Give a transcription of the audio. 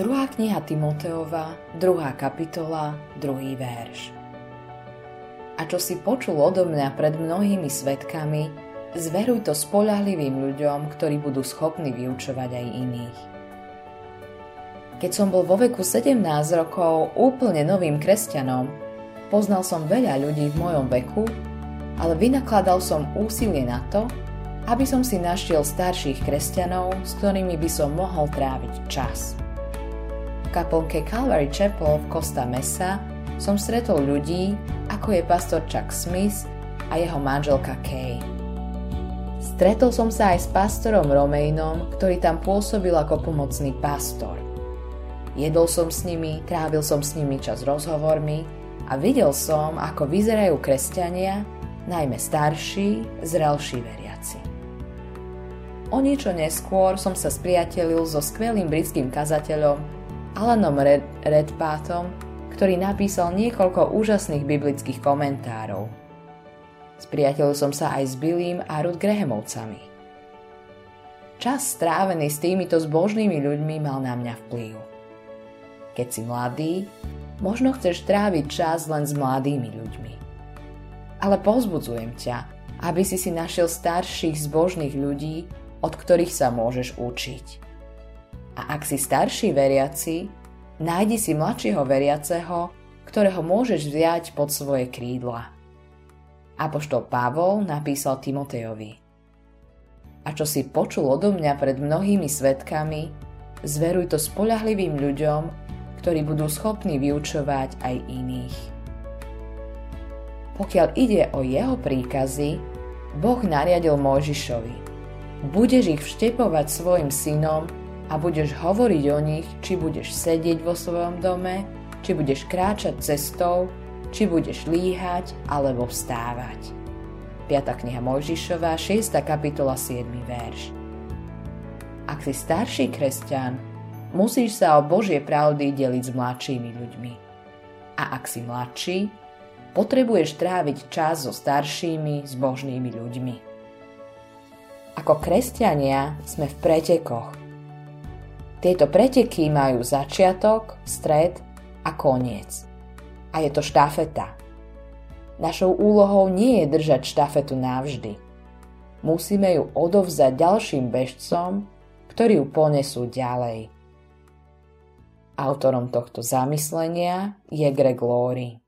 Druhá kniha Timoteova, druhá kapitola, druhý verš. A čo si počul odo mňa pred mnohými svetkami, zveruj to spolahlivým ľuďom, ktorí budú schopní vyučovať aj iných. Keď som bol vo veku 17 rokov úplne novým kresťanom, poznal som veľa ľudí v mojom veku, ale vynakladal som úsilie na to, aby som si našiel starších kresťanov, s ktorými by som mohol tráviť čas kaplnke Calvary Chapel v Costa Mesa som stretol ľudí, ako je pastor Chuck Smith a jeho manželka Kay. Stretol som sa aj s pastorom Romejnom, ktorý tam pôsobil ako pomocný pastor. Jedol som s nimi, trávil som s nimi čas rozhovormi a videl som, ako vyzerajú kresťania, najmä starší, zrelší veriaci. O niečo neskôr som sa spriatelil so skvelým britským kazateľom Alanom Red, Redpátom, ktorý napísal niekoľko úžasných biblických komentárov. Spriateľil som sa aj s Billym a Ruth Grahamovcami. Čas strávený s týmito zbožnými ľuďmi mal na mňa vplyv. Keď si mladý, možno chceš tráviť čas len s mladými ľuďmi. Ale pozbudzujem ťa, aby si si našiel starších zbožných ľudí, od ktorých sa môžeš učiť. A ak si starší veriaci, nájdi si mladšieho veriaceho, ktorého môžeš vziať pod svoje krídla. Apoštol Pavol napísal Timotejovi. A čo si počul odo mňa pred mnohými svetkami, zveruj to spolahlivým ľuďom, ktorí budú schopní vyučovať aj iných. Pokiaľ ide o jeho príkazy, Boh nariadil Mojžišovi. Budeš ich vštepovať svojim synom a budeš hovoriť o nich, či budeš sedieť vo svojom dome, či budeš kráčať cestou, či budeš líhať alebo vstávať. 5. kniha Mojžišová, 6. kapitola, 7. verš. Ak si starší kresťan, musíš sa o Božie pravdy deliť s mladšími ľuďmi. A ak si mladší, potrebuješ tráviť čas so staršími, zbožnými ľuďmi. Ako kresťania sme v pretekoch, tieto preteky majú začiatok, stred a koniec. A je to štafeta. Našou úlohou nie je držať štafetu navždy. Musíme ju odovzdať ďalším bežcom, ktorí ju ponesú ďalej. Autorom tohto zamyslenia je Greg Laurie.